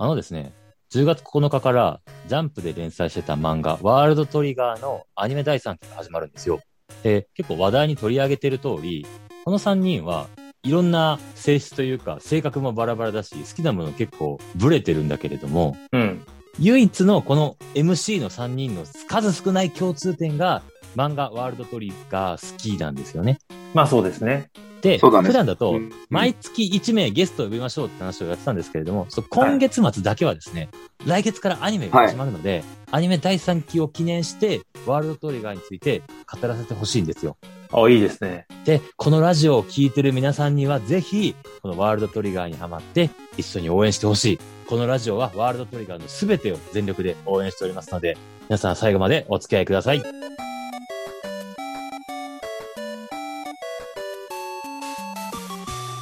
あのですね、10月9日からジャンプで連載してた漫画、ワールドトリガーのアニメ第3期が始まるんですよ。で、結構話題に取り上げてる通り、この3人はいろんな性質というか、性格もバラバラだし、好きなもの結構ブレてるんだけれども、うん。唯一のこの MC の3人の数少ない共通点が、漫画ワールドトリガー好きなんですよね。まあそうですね。で、そうだね普段だと、うん毎月1名ゲストを呼びましょうって話をやってたんですけれども、そう今月末だけはですね、来月からアニメが始まるので、アニメ第3期を記念して、ワールドトリガーについて語らせてほしいんですよ。あ、いいですね。で、このラジオを聴いてる皆さんには、ぜひ、このワールドトリガーにハマって、一緒に応援してほしい。このラジオはワールドトリガーのすべてを全力で応援しておりますので、皆さん最後までお付き合いください。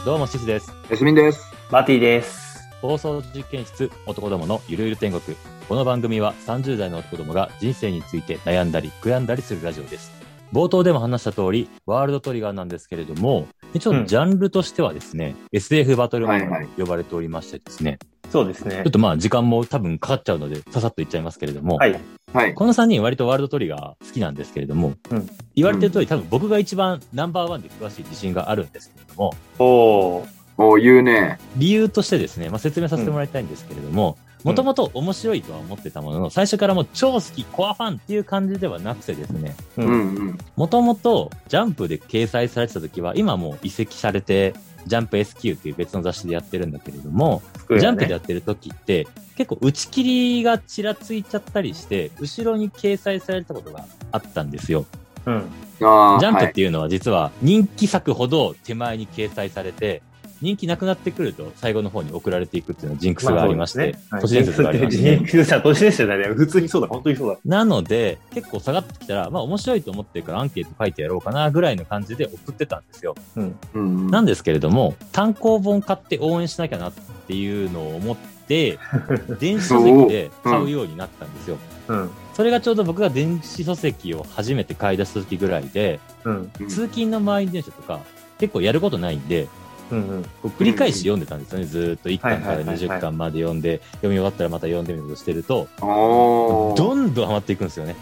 どうも、シスです。やすみんです。バティです。放送実験室男どものゆるゆる天国。この番組は30代の男どもが人生について悩んだり悔やんだりするラジオです。冒頭でも話した通り、ワールドトリガーなんですけれども、一応うんジャンルとしてはですね、SF バトルマンと呼ばれておりましてですね、そうですねちょっ。とまあ時間も多分かかっちゃうので、ささっと言っちゃいますけれども、はい。はい。この3人割とワールドトリガー好きなんですけれども、うん言われてる通り多分僕が一番ナンバーワンで詳しい自信があるんですけれども、おー。おう言うね。理由としてですね、まあ、説明させてもらいたいんですけれども、うんもともと面白いとは思ってたものの、最初からもう超好き、コアファンっていう感じではなくてですね、ううんうん。もともとジャンプで掲載されてた時は、今もう移籍されて、ジャンプ SQ っていう別の雑誌でやってるんだけれども、ジジャンプでやってる時って、結構打ち切りがちらついちゃったりして、後ろに掲載されたことがあったんですよ。うん。ジャンプはい。っていうのは実は人気作ほど手前に掲載されて、人気なくなってくると最後の方に送られていくっていうのはジンクスがありまして、都市伝説がありまして、ジンクスは都市伝説だね。普通にそうだ、本当にそうだ。なので、結構下がってきたら、まあ面白いと思ってるからアンケート書いてやろうかなぐらいの感じで送ってたんですよ。うん。うんうん。なんですけれども、単行本買って応援しなきゃなっていうのを思って、電子書籍で買うようになったんですよ。うん。それがちょうど僕が電子書籍を初めて買い出した時ぐらいで、うん。うん通勤の満員電車とか結構やることないんで、うん。うん。こう繰り返し読んでたんですよね。ずーっと1巻からはいはいはいはい20巻まで読んで、読み終わったらまた読んでみるとしてると。どんどんハマっていくんですよね。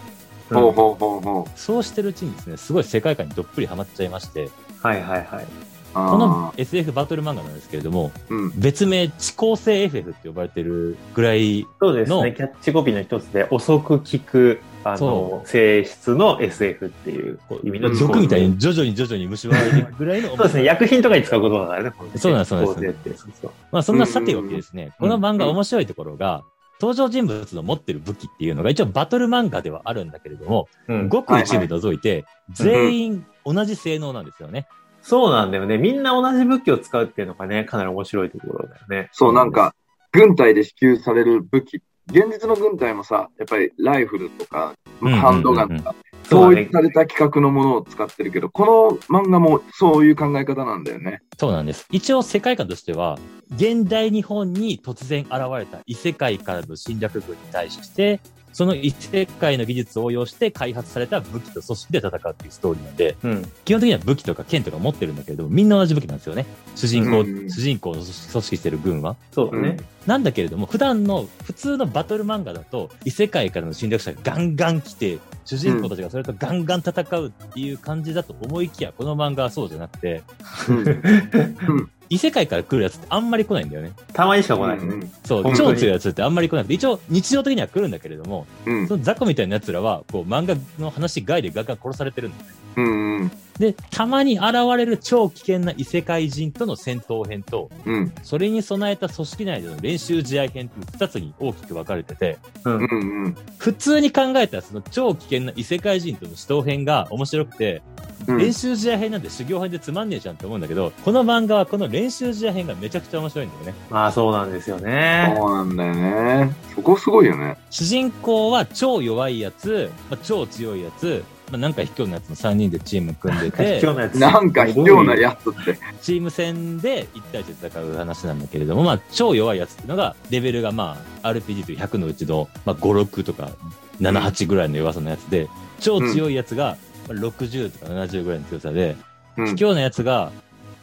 ほうほうほうほう。そうしてるうちにですね、すごい世界観にどっぷりハマっちゃいまして、はいはいはい。この SF バトル漫画なんですけれども、うん。別名、遅効性 FF って呼ばれてるぐらい、のそうですね。キャッチコピーの一つで、遅く聞く、あその、性質の SF っていう意味のうん毒みたいに徐々に徐々に虫歯がいていくぐらいの そうですね。薬品とかに使うことだからね。そうなんですそうなんです。まあそんなさておきですね、この漫画うん面白いところが、登場人物の持ってる武器っていうのが一応バトル漫画ではあるんだけれども、うん。ごく一部除いて、全員同じ性能なんですよね。そうなんだよね。みんな同じ武器を使うっていうのがね、かなり面白いところだよね。そう、なんか、軍隊で支給される武器。現実の軍隊もさ、やっぱりライフルとか、うんうんうんうんハンドガンとか、そうだね統一された規格のものを使ってるけど、この漫画もそういう考え方なんだよね。そうなんです。一応世界観としては、現代日本に突然現れた異世界からの侵略軍に対して、その異世界の技術を応用して開発された武器と組織で戦うっていうストーリーなんで、うん。基本的には武器とか剣とか持ってるんだけれども、みんな同じ武器なんですよね。主人公、うん主人公の組織してる軍は。そうだね。なんだけれども、普段の、普通のバトル漫画だと、異世界からの侵略者がガンガン来て、主人公たちがそれとガンガン戦うっていう感じだと思いきや、この漫画はそうじゃなくて、うん。異世界から来るやつってあんまり来ないんだよね。たまにしか来ない。うん。そう、超強いやつってあんまり来なくて、一応日常的には来るんだけれども、うん。その雑魚みたいな奴らは、こう漫画の話外でガンガン殺されてるんだよね。うんうんで、たまに現れる超危険な異世界人との戦闘編と、うんそれに備えた組織内での練習試合編っていう二つに大きく分かれてて、うんうんうん普通に考えたらその超危険な異世界人との死闘編が面白くて、うん練習試合編なんて修行編でつまんねえじゃんって思うんだけど、この漫画はこの練習試合編がめちゃくちゃ面白いんだよね。まあそうなんですよね。そうなんだよね。そこすごいよね。主人公は超弱いやつ、まあ、超強いやつ、まあ、なんか卑怯なやつの3人でチーム組んでて。なんか卑怯なやつって。チーム戦で1対1で戦う話なんだけれども、まあ、超弱いやつっていうのが、レベルがまあ、RPG という100のうちの、まあ、5、6とか、7、8ぐらいの弱さのやつで、超強いやつが、まあ60とか70ぐらいの強さで、うん卑怯なやつが、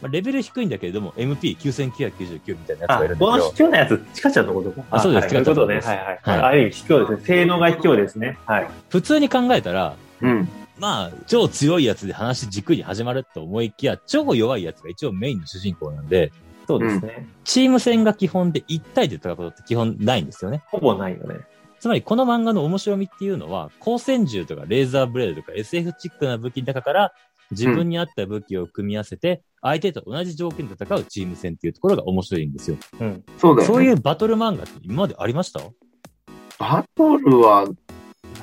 まあ、レベル低いんだけれども、MP9999 みたいなやつがあいるん、ですよ。この卑怯なやつ、チカちゃんのことか？あそうです。チカちゃんのことですはいはい。はいある意味卑怯ですね。性能が卑怯ですね。はい。普通に考えたら、うん。まあ、超強いやつで話軸に始まると思いきや、超弱いやつが一応メインの主人公なんで、そうですね。チーム戦が基本で1対で戦うことって基本ないんですよね。ほぼないよね。つまりこの漫画の面白みっていうのは、光線銃とかレーザーブレードとか SF チックな武器の中から自分に合った武器を組み合わせて、相手と同じ条件で戦うチーム戦っていうところが面白いんですよ。うん。そうだよね。そういうバトル漫画って今までありました？バトルは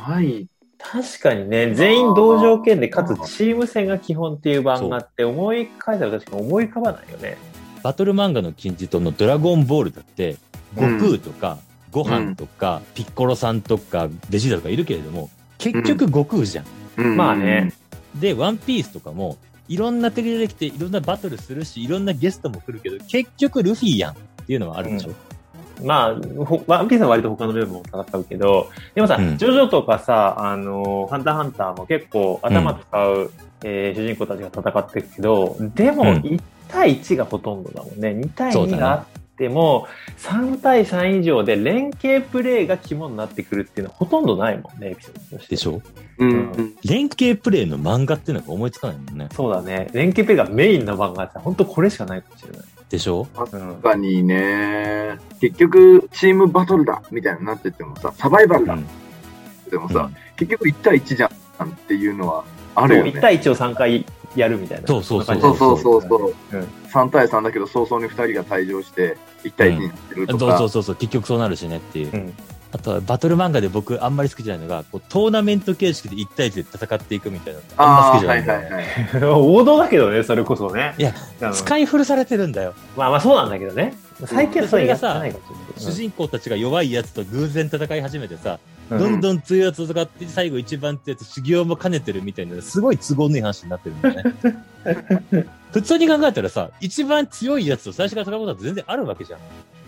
ない。確かにね、全員同条件で、かつチーム戦が基本っていう漫画って思い返したら確かに思い浮かばないよね。バトル漫画の金字塔のドラゴンボールだって、うん悟空とか、ご飯とか、ピッコロさんとか、ベジータとかいるけれども、結局悟空じゃん。うんまあね。で、ワンピースとかも、いろんな敵出てきて、いろんなバトルするし、いろんなゲストも来るけど、結局ルフィやんっていうのはあるでしょ。まあ、ほワンピースは割と他の部分も戦うけど、でもさ、うんジョジョとかさ、あの、ハンターハンターも結構頭使う、えー主人公たちが戦ってるけど、でもうん1対1がほとんどだもんね。2対2そうだねがあっても、3対3以上で連携プレーが肝になってくるっていうのはほとんどないもんね、エピソードとして。でしょ？うんうん。連携プレイの漫画っていうのが思いつかないもんね。そうだね。連携プレーがメインの漫画って本当これしかないかもしれない。でしょ？うん確かにね。結局、チームバトルだみたいになっててもさ、サバイバルだうんでもさ、結局1対1じゃんっていうのはあるよね。1対1を3回やるみたいな。そうそうそうんそうそうそうそう。うん3対3だけど早々に2人が退場して1対1になってるそうとか。そうそうそう、結局そうなるしねっていう。うんあとはバトル漫画で僕あんまり好きじゃないのが、こうトーナメント形式で1対1で戦っていくみたいなのあんま好きじゃないはいは。いはい。王道だけどね、それこそね。いやうん使い古されてるんだよ。まあまあそうなんだけどね。最近はそれがさ。主人公たちが弱いやつと偶然戦い始めてさ、うんどんどん強いやつと戦って最後一番ってやつ修行も兼ねてるみたいな、すごい都合のいい話になってるんだよね。普通に考えたらさ、一番強いやつと最初から戦うことは全然あるわけじゃん。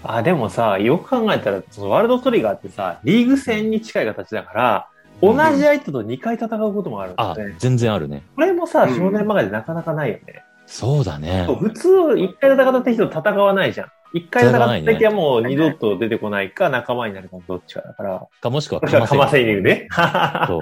あ、でもさ、よく考えたら、そのワールドトリガーってさ、リーグ戦に近い形だから、同じ相手と2回戦うこともあるんだね。、全然あるね。これもさ、うん少年漫画でなかなかないよね。そうだね。普通、1回戦った人と戦わないじゃん。1回戦った時はもう二度と出てこないか、仲間になるかどっちかだから。かもしくはこれはかませ犬ね。そう。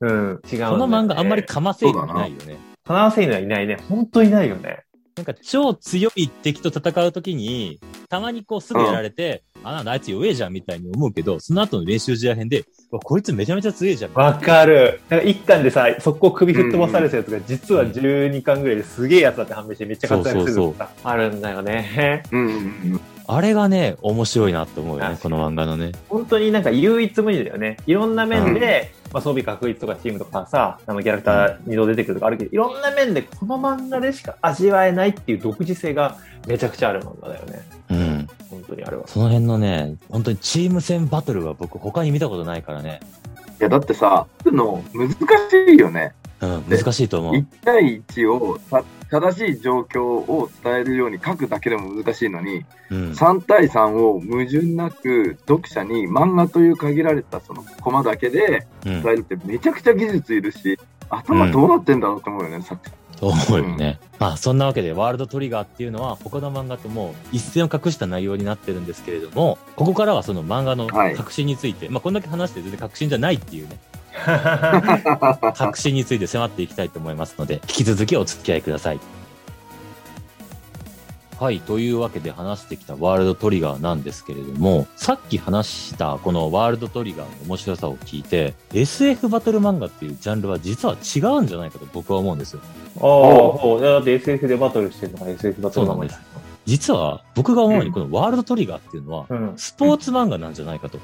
うん、違うねこの漫画あんまりかませ犬いないよね。かませ犬はいないね。本当いないよね。なんか超強い敵と戦うときに、たまにこうすぐやられて、あ、なんだあいつ弱えじゃんみたいに思うけど、その後の練習試合編で、うわこいつめちゃめちゃ強えじゃん。わかる。なんか一巻でさ、速攻首吹っ飛ばされたやつが、実は12巻ぐらいですげえやつだって判明してめっちゃ活躍するそうとかあるんだよね。うんうんうん。あれがね、面白いなって思うよね、この漫画のね。本当になんか唯一無二だよね。いろんな面で、まあ、装備確率とかチームとかさ、あのキャラクター二度出てくるとかあるけど、いろんな面でこの漫画でしか味わえないっていう独自性がめちゃくちゃある漫画だよね。当にあれは。その辺のね、本当にチーム戦バトルは僕他に見たことないからね。いや、だってさ、の難しいよね。うん、難しいと思う1。対1をた正しい状況を伝えるように書くだけでも難しいのに、うん。3対3を矛盾なく読者に漫画という限られたそのコマだけでうん伝えるってめちゃくちゃ技術いるし、頭どうなってんだろうと思うよね、作者。と思うよね。まあそんなわけでワールドトリガーっていうのは他の漫画とも一線を画した内容になってるんですけれども、ここからはその漫画のはい革新について、まあこんだけ話して全然革新じゃないっていうね、革新について迫っていきたいと思いますので、引き続きお付き合いください。はい。というわけで話してきたワールドトリガーなんですけれども、さっき話したこのワールドトリガーの面白さを聞いて、SF バトル漫画っていうジャンルは実は違うんじゃないかと僕は思うんですよ。ああ、そう。だって SF でバトルしてるのが SF バトルなのにそう実は僕が思うにこのワールドトリガーっていうのは、うん。スポーツ漫画なんじゃないかと。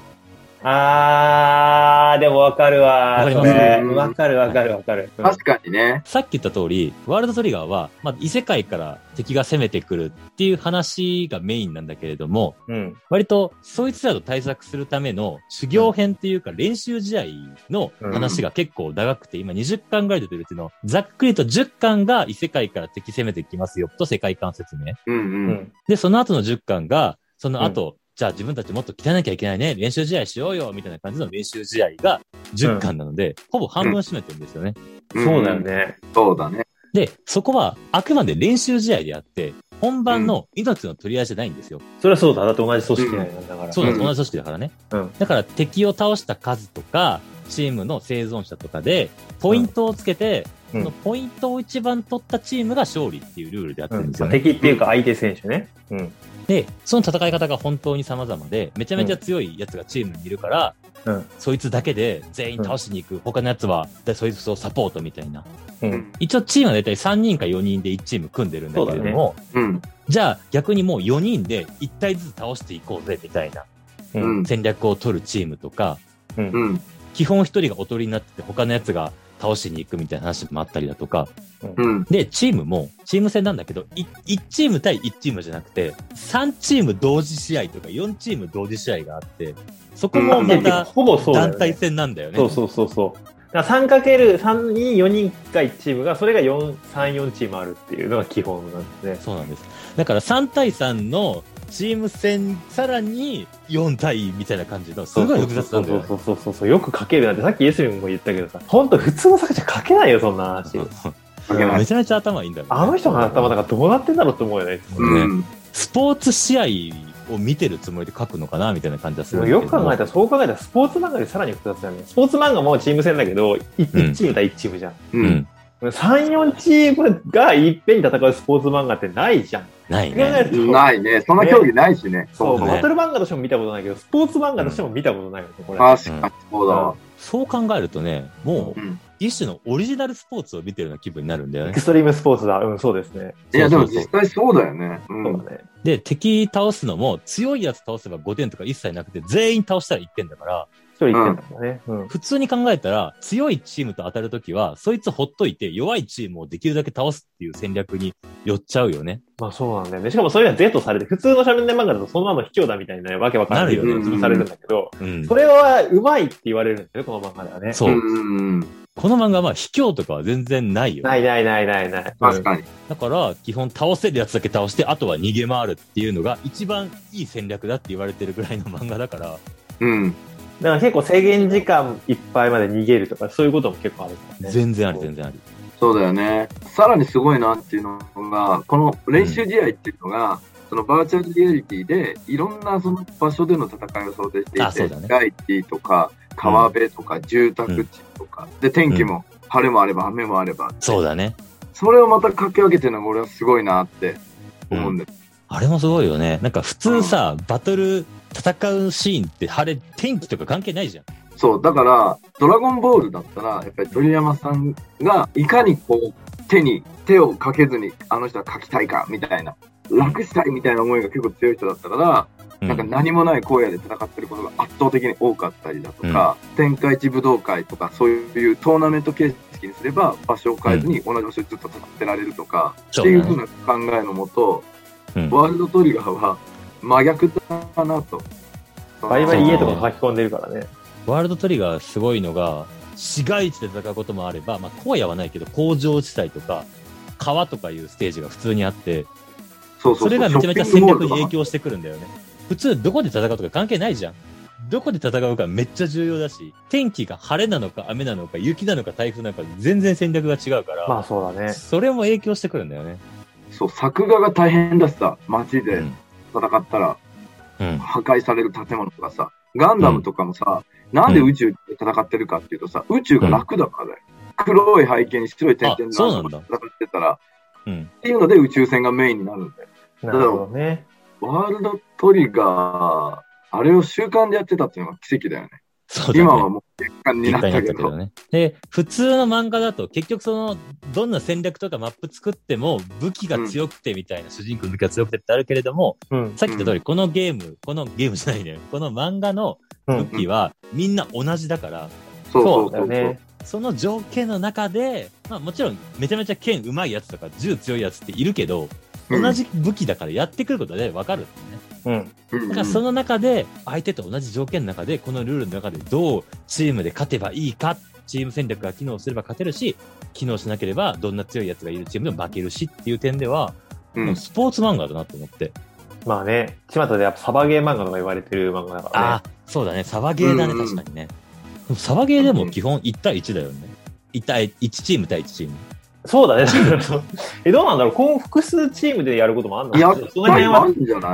あー、でもわかるわ。わかります？わかるわかるわかる。うん確かにね。さっき言った通り、ワールドトリガーは、まあ、異世界から敵が攻めてくるっていう話がメインなんだけれども、うん。割とそいつらと対策するための修行編っていうか練習試合の話が結構長くて、今20巻ぐらい出てるっていうのを、ざっくりと10巻が異世界から敵攻めてきますよと世界観説明。うんう。うんん。で、その後の10巻が、その後、じゃあ自分たちもっと鍛えなきゃいけないね、練習試合しようよ、みたいな感じの練習試合が10巻なので、ほぼ半分占めてるんですよね。そうだよ。ね。そうだね。で、そこはあくまで練習試合であって、本番の命の取り合いじゃないんですよ。それはそうだ。だって同じ組織内なんだから。そうなんです、うん同じ組織だからね。うんだから敵を倒した数とか、チームの生存者とかで、ポイントをつけて、うんそのポイントを一番取ったチームが勝利っていうルールでやってうんるんですよね。敵っていうか相手選手ね。うん。で、その戦い方が本当に様々で、めちゃめちゃ強いやつがチームにいるから、うん。そいつだけで全員倒しに行く、他のやつは、でそいつをサポートみたいな。う。うんん。一応チームは大体3人か4人で1チーム組んでるんだけれども、うん。じゃあ逆にもう4人で1体ずつ倒していこうぜみたいなうん。うん戦略を取るチームとか、うん。うん。基本1人がおとりになってて他のやつが倒しに行くみたいな話もあったりだとか、うん。で、チームも、チーム戦なんだけど、い1チーム対1チームじゃなくて、3チーム同時試合とか4チーム同時試合があって、そこもまたほぼそうだよ、ね。団体戦なんだよね。そうそうそうそう。だから 3×3 に4人が1チームが、それが4、3、4チームあるっていうのが基本なんですね。そうなんです。だから3対3のチーム戦、さらに4対みたいな感じの、すごい複雑なんだよね。そうそうそうそう。よく書けるなって、さっきイエスミンも言ったけどさ、本当普通の作者書けないよ、そんな話。そう書けないめちゃめちゃ頭いいんだよ、ね。あの人の頭なんかどうなってんだろうと思うよね。うん。スポーツ試合を見てるつもりで書くのかなみたいな感じはする。よく考えたら、そう考えたら、スポーツ漫画でさらに複雑だよね。スポーツ漫画もチーム戦だけど、1, うんチーム対1チームじゃん。う。うんん。3、4チームがいっぺんに戦うスポーツ漫画ってないじゃん。ないね。ないね。そんな競技ないしね。そう、ねバトル漫画としても見たことないけど、スポーツ漫画としても見たことないよね、これ。確かにそうだわ。そう考えるとね、もううん。一種のオリジナルスポーツを見てるような気分になるんだよねエク。ストリームスポーツだ。うん、そうですね。いや、でも実際そうだよね。うん。そうだね。で、敵倒すのも強いやつ倒せば5点とか一切なくて、全員倒したら1点だから、一人言ってんだね。うん。普通に考えたら、強いチームと当たるときは、そいつほっといて、弱いチームをできるだけ倒すっていう戦略に寄っちゃうよね。まあそうなんだよね。しかもそれが是とされて、普通の少年漫画だとそんなの卑怯だみたいなわけわかんないよね。なるよね潰されるんだけど、うんそ。れはうまいって言われるんだよね、この漫画ではね。そうう。んうんうん。この漫画はまあ、卑怯とかは全然ないよね。ないないないないない。確かに。だから、基本倒せるやつだけ倒して、あとは逃げ回るっていうのが一番いい戦略だって言われてるぐらいの漫画だから、うん。だから結構制限時間いっぱいまで逃げるとか、そういうことも結構あるからね。全然あり、全然あり。そうだよね。さらにすごいなっていうのが、この練習試合っていうのが、そのバーチャルリアリティで、いろんなその場所での戦いを想定していて、あそうだね外地とか、川辺とか、住宅地とか、で、天気も晴れもあれば雨もあれば、そうだね。それをまた掛け分けてるのが俺はすごいなって思うんです。あれもすごいよね。なんか普通さ、バトル戦うシーンって晴れ、天気とか関係ないじゃん。そう、だから、ドラゴンボールだったら、やっぱり鳥山さんがいかにこう、手に手をかけずにあの人は書きたいかみたいな、楽したいみたいな思いが結構強い人だったから、うなんか何もない荒野で戦ってることが圧倒的に多かったりだとか、天下一武道会とかそういうトーナメント形式にすれば場所を変えずに同じ場所でずっと戦ってられるとか、っていうふうな考えのもと、うん。ワールドトリガーは真逆だなと。バリバリ家とか書き込んでるからね。ワールドトリガーすごいのが、市街地で戦うこともあれば、まあ、荒野はないけど、工場地帯とか、川とかいうステージが普通にあって、そうそうそれがめちゃめちゃ戦略に影響響してくるんだよね。普通、どこで戦うとか関係ないじゃん。どこで戦うかめっちゃ重要だし、天気が晴れなのか雨なのか雪なのか台風なのか全然戦略が違うから、まあそうだね。それも影響してくるんだよね。そう、作画が大変だしさ、街でうん。戦ったらうん。破壊される建物とかさ、ガンダムとかもさ、なんで宇宙で戦ってるかっていうとさ、宇宙が楽だからだよ。黒い背景に白い点々あそうなんだ戦ってたら、うん。っていうので宇宙船がメインになるんだよ。なるほどね。ワールドトリガー、あれを習慣でやってたっていうのが奇跡だよね。そうだね。今はもう月間になったけど。ったけどね。で、普通の漫画だと結局その、どんな戦略とかマップ作っても武器が強くてみたいな、主人公の武器が強くてってあるけれども、うん。さっき言った通り、このゲーム、このゲームじゃないね。この漫画のうん武器はみんな同じだから、そう。だよね。その条件の中で、まあもちろんめちゃめちゃ剣上手いやつとか銃強いやつっているけど、うん同じ武器だからやってくることはね、わかるんだよね。うん。うんだからその中で、相手と同じ条件の中で、このルールの中でどうチームで勝てばいいか、チーム戦略が機能すれば勝てるし、機能しなければどんな強いやつがいるチームでも負けるしっていう点では、うんもうスポーツ漫画だなと思って。まあね、巷でやっぱサバゲー漫画とか言われてる漫画だからね。ああ、そうだね。サバゲーだね、うん確かにね。サバゲーでも基本1対1だよね。1対、1チーム対1チーム。そうだね。え、どうなんだろう。今後複数チームでやることもあるのいや、その辺は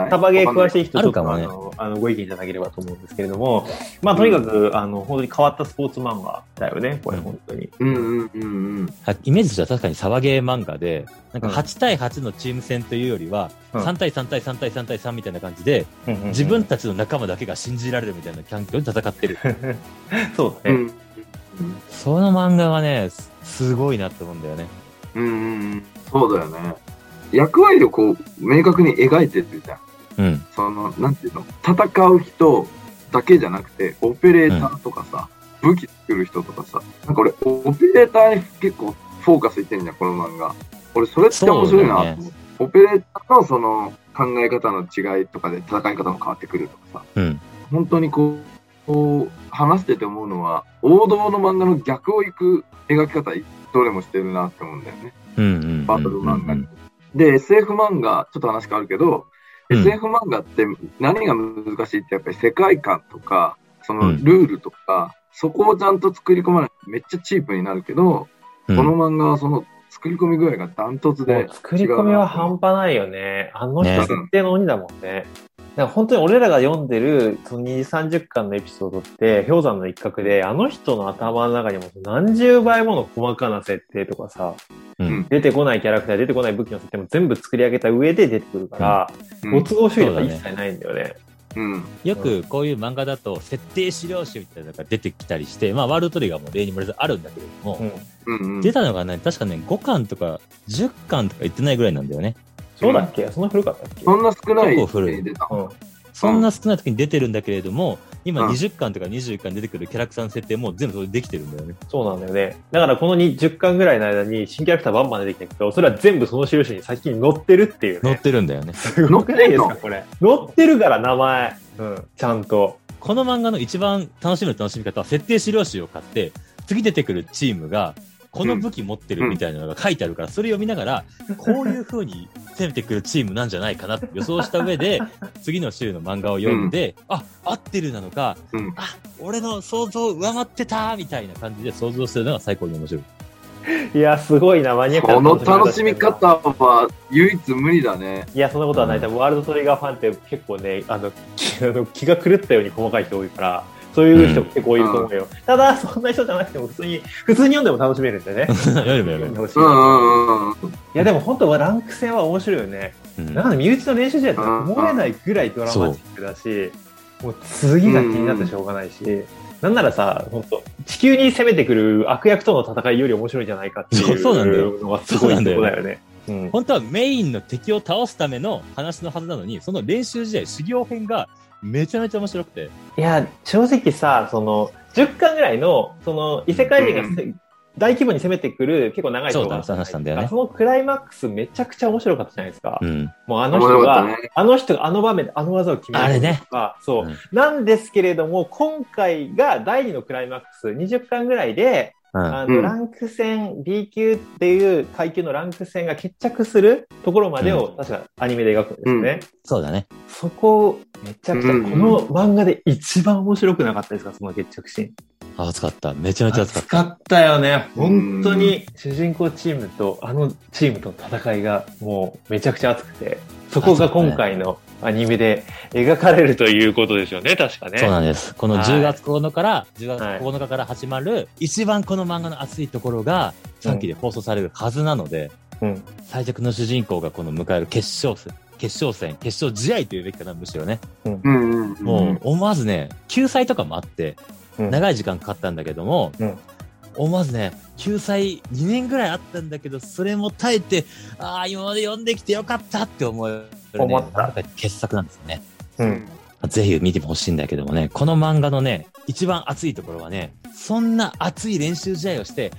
サバゲー詳しい人、ちょっとあるかもね。あのあのご意見いただければと思うんですけれども、まあ、とにかく、あの、本当に変わったスポーツ漫画だよね、これ、うん。本当に。うんうんうんうん。はイメージとしては確かにサバゲー漫画で、なんかうん。8対8のチーム戦というよりは、うん。3対3対3対3対3みたいな感じで、自分たちの仲間だけが信じられるみたいな環境で戦ってる。そうだね。うん。その漫画はね、すすごいなって思うんだよね。うんうんうん。そうだよね。役割をこう、明確に描いてるじゃん。うん。その、なんていうの、戦う人だけじゃなくて、オペレーターとかさ、武器作る人とかさ、なんか俺、オペレーターに結構フォーカスいってんじゃん、この漫画。俺、それって面白いなオペレーターのその考え方の違いとかで戦い方も変わってくるとかさ、うん。本当にこう、こう話してて思うのは、王道の漫画の逆を行く描き方、どれもしてるなって思うんだよね。うんうんうんうん。バトル漫画に。で、SF 漫画、ちょっと話変わるけど、うん SF 漫画って何が難しいってやっぱり世界観とか、そのうんルールとか、そこをちゃんと作り込まないとめっちゃチープになるけど、うんこの漫画はその作り込み具合がダントツもでう作り込みは半端ないよね。あの人ね設定の鬼だもんね。だから本当に俺らが読んでる、その2、30巻のエピソードって、氷山の一角で、あの人の頭の中にも何十倍もの細かな設定とかさ、うん出てこないキャラクター、出てこない武器の設定も全部作り上げた上で出てくるから、うん没頭主義とか一切ないんだよね。うん。よくこういう漫画だと、設定資料集みたいなのが出てきたりして、まあ、ワールドトリガーも例に漏れずあるんだけれども、うんうんうん。出たのがね、確かね、5巻とか10巻とか言ってないぐらいなんだよね。そうだっけ？そんな古かったっけ？そんな少ない結構古いそんな少ない時に出てるんだけれども、今うん20巻とか21巻出てくるキャラクターの設定も全部それできてるんだよね。そうなんだよね。だからこの2 10巻ぐらいの間に新キャラクターバンバン出てきたけど、それは全部その印に先に載ってるっていう載っね。てるんだよね。すごくないですか、これ。載ってるから、名前。うん、ちゃんと。この漫画の一番楽しみの楽しみ方は、設定資料集を買って、次出てくるチームが、この武器持ってるみたいなのが書いてあるから、それ読みながら、こういう風に攻めてくるチームなんじゃないかなって予想した上で、次の週の漫画を読んで、あ、合ってるなのか、うんあ、俺の想像を上回ってたみたいな感じで想像するのが最高に面白い。いや、すごいな、マニアックなこの楽しみ方は唯一無二だね。いや、そんなことはない。多分ワールドトリガーファンって結構ね、あの、気あの気が狂ったように細かい人多いから、そういう人結構いると思うよ。ただ、そんな人じゃなくても普通に、普通に読んでも楽しめるんでね。読めば読めば。欲しいうんうんうんうん。いや、でも本当はランク戦は面白いよね。うんなんか身内の練習試合って思えないぐらいドラマチックだし、もう次が気になってしょうがないし、なんならさ、本当地球に攻めてくる悪役との戦いより面白いんじゃないかっていそうそうなんだようのがすごいとこだよね。うん本当はメインの敵を倒すための話のはずなのに、その練習試合、修行編がめちゃめちゃ面白くて。いや、正直さ、その、10巻ぐらいの、その、異世界人がせ、大規模に攻めてくる結構長い動画そうだ話したんだよねそのクライマックスめちゃくちゃ面白かったじゃないですか。うん。もうあの人が、ねあの人があの場面であの技を決めるあれねとか、そう、うんなんですけれども、今回が第2のクライマックス、20巻ぐらいで、うん。あの、うんランク戦、B 級っていう階級のランク戦が決着するところまでを、確かアニメで描くんですよね。そうだね。そこ、めちゃくちゃ、うんこの漫画で一番面白くなかったですか、その決着シーン。あ熱かった。めちゃめちゃ熱かった。熱かったよね。本当に主人公チームと、あのチームとの戦いがもうめちゃくちゃ熱くて、そこが今回のアニメで描かれるということですよね、確かね。そうなんです。このはい10月9日から、10月はい9日から始まる、一番この漫画の熱いところが、3期で放送されるはずなので、うん。最弱の主人公がこの迎える決勝戦、決勝戦、決勝試合というべきかな、むしろね。うんうんうん。もう、思わずね、救済とかもあって、うん長い時間かかったんだけども、うん思わずね、救済2年ぐらいあったんだけど、それも耐えて、ああ、今まで読んできてよかったって思う、ね、思ったなんか傑作なんですよね。うん。ぜひ見てほしいんだけどもね、この漫画のね、一番熱いところはね、そんな熱い練習試合をして、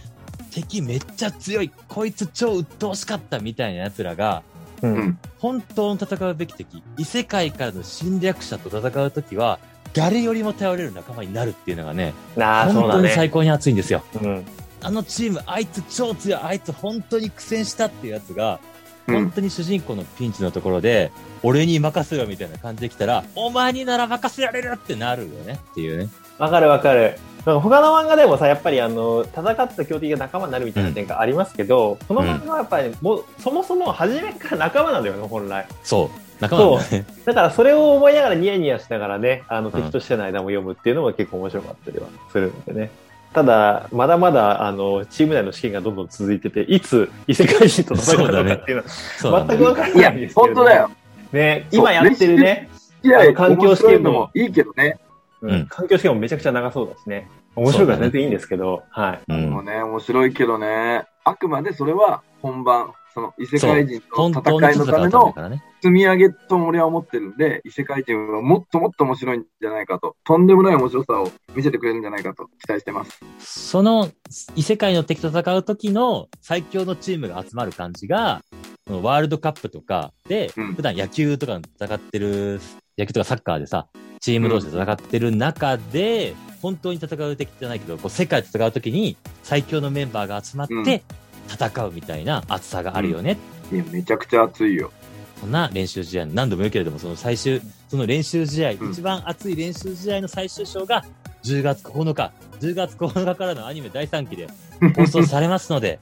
敵めっちゃ強い、こいつ超鬱陶しかったみたいな奴らが、う。うんん。本当の戦うべき敵、異世界からの侵略者と戦うときは、誰よりも頼れる仲間になるっていうのがね。本当に最高に熱いんですよ。うん。あのチーム、あいつ超強い、あいつ本当に苦戦したっていうやつが、うん本当に主人公のピンチのところで、俺に任せろみたいな感じで来たら、お前になら任せられるってなるよねっていうね。わかるわかる。なんか他の漫画でもさ、やっぱりあの、戦った強敵が仲間になるみたいな点がありますけど、この漫画はやっぱりもう、そもそも初めから仲間なんだよね、本来。そう。仲間なんだね。だからそれを思いながらニヤニヤしながらね、あの、ん敵としての間も読むっていうのが結構面白かったりはするのでね。ただ、まだまだ、あの、チーム内の試験がどんどん続いてて、いつ異世界人と戦うのかっていうのは、ね。全くわからいやないんですけれども本当だよ。ね、今やってるね、いや環境試験もいのもいいけどね。うんうん環境試験もめちゃくちゃ長そうだしね。面白いから全然いいんですけど、はい。うん。もうね、面白いけどね。あくまでそれは本番、その異世界人本の当に戦いのための。積み上げと俺は思ってるんで、異世界人はもっともっと面白いんじゃないかと、とんでもない面白さを見せてくれるんじゃないかと期待してます。その異世界の敵と戦う時の最強のチームが集まる感じが、ワールドカップとかでうん、普段野球とか戦ってる、野球とかサッカーでさ、チーム同士で戦ってる中で、本当に戦う敵じゃないけど、こう世界で戦う時に最強のメンバーが集まって戦うみたいな熱さがあるよね。いや、めちゃくちゃ熱いよ。そんな練習試合、何度も言うけれども、その最終、その練習試合、うん一番熱い練習試合の最終章が10月9日、10月9日からのアニメ第3期で 放送されますので、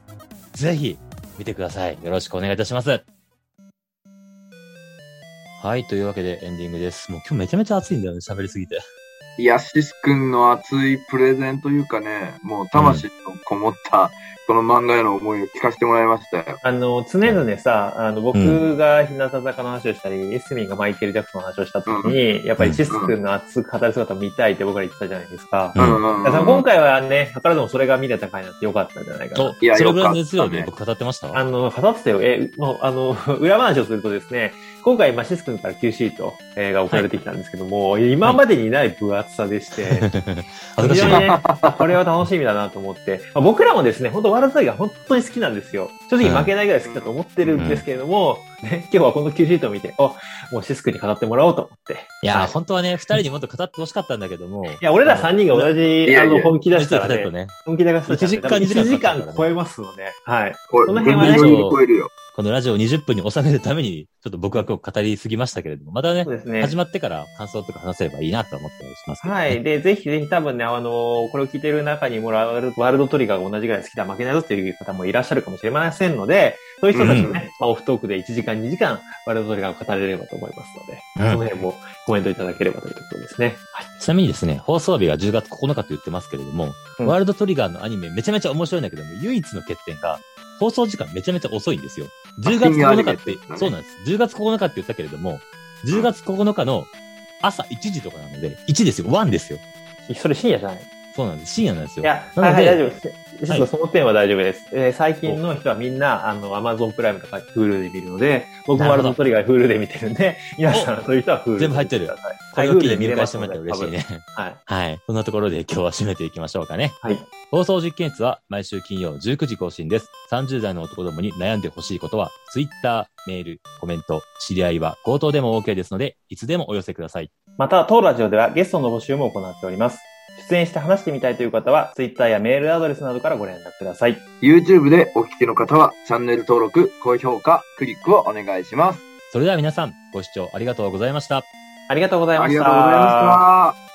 ぜひ見てください。よろしくお願いいたします。はい、というわけでエンディングです。もう今日めちゃめちゃ暑いんだよね、喋りすぎて。いや、シス君の熱いプレゼンというかね、もう魂のこもった、この漫画への思いを聞かせてもらいましたよ。あの、常々さ、あの、僕が日向坂の話をしたり、エスミンがマイケル・ジャクソンの話をしたときに、やっぱりチス君の熱く語る姿を見たいって僕ら言ってたじゃないですか。うん。うん。うん。だから今回はね、図らずもそれが見れた回になってよかったんじゃないかなお、いやそれぐらい熱量で僕語ってました？あの、語ってたよ。え、もう、あの、裏話をするとですね、今回、まあ、シス君から Q シート、えーが送られてきたんですけども、今までにない分厚さでして、恥ずかしい非常にね、これは楽しみだなと思って、まあ、僕らもですね、本当ワールドトリガー本当に好きなんですよ。正直負けないぐらい好きだと思ってるんですけれども、ね、今日はこの Q シートを見て、あ、もうシス君に語ってもらおうと思って。いや、はい本当はね、二人にもっと語ってほしかったんだけども。いや、俺ら3人が同じ、あの、本気出したらね、ね、本気出したら1時間2時間1時間超えますので、はい。この辺はね超えるよ。このラジオを20分に収めるために、ちょっと僕は今日語りすぎましたけれども、またねね。始まってから感想とか話せればいいなと思ったりしますね、はい。で、ぜひぜひ多分ね、あのこれを聞いてる中にもワールワールドトリガーが同じぐらい好きだ、負けないぞっていう方もいらっしゃるかもしれませんので、そういう人たちとね、まあオフトークで1時間、2時間、ワールドトリガーを語れればと思いますので、うんその辺もコメントいただければというところですね。はい。ちなみにですね、放送日が10月9日と言ってますけれども、うんワールドトリガーのアニメめちゃめちゃ面白いんだけども、唯一の欠点が、放送時間めちゃめちゃ遅いんですよ。10月深夜アニ9日ってそうなんです。10月9日って言ったけれども、10月9日の朝1時とかなので、1ですよ、1ですよ。それ深夜じゃないそうなんです。深夜なんですよ。いや、はいはい、大丈夫です。その点は大丈夫です。えー最近の人はみんな、あの、アマゾンプライムとか Hulu で見るので、僕もワールドトリガー Hulu で見てるんで、皆さん、そういう人は Hulu 全部入ってるこれを機に入会してもらったら嬉しいね。はい。はい。そんなところで今日は締めていきましょうかね。はい。放送実験室は毎週金曜19時更新です。30代の男どもに悩んでほしいことは、Twitter、メール、コメント、知り合いは口頭でも OK ですので、いつでもお寄せください。また、当ラジオではゲストの募集も行っております。出演して話してみたいという方は、Twitter やメールアドレスなどからご連絡ください。YouTube でお聞きの方は、チャンネル登録、高評価、クリックをお願いします。それでは皆さん、ご視聴ありがとうございました。ありがとうございました。ありがとうございました。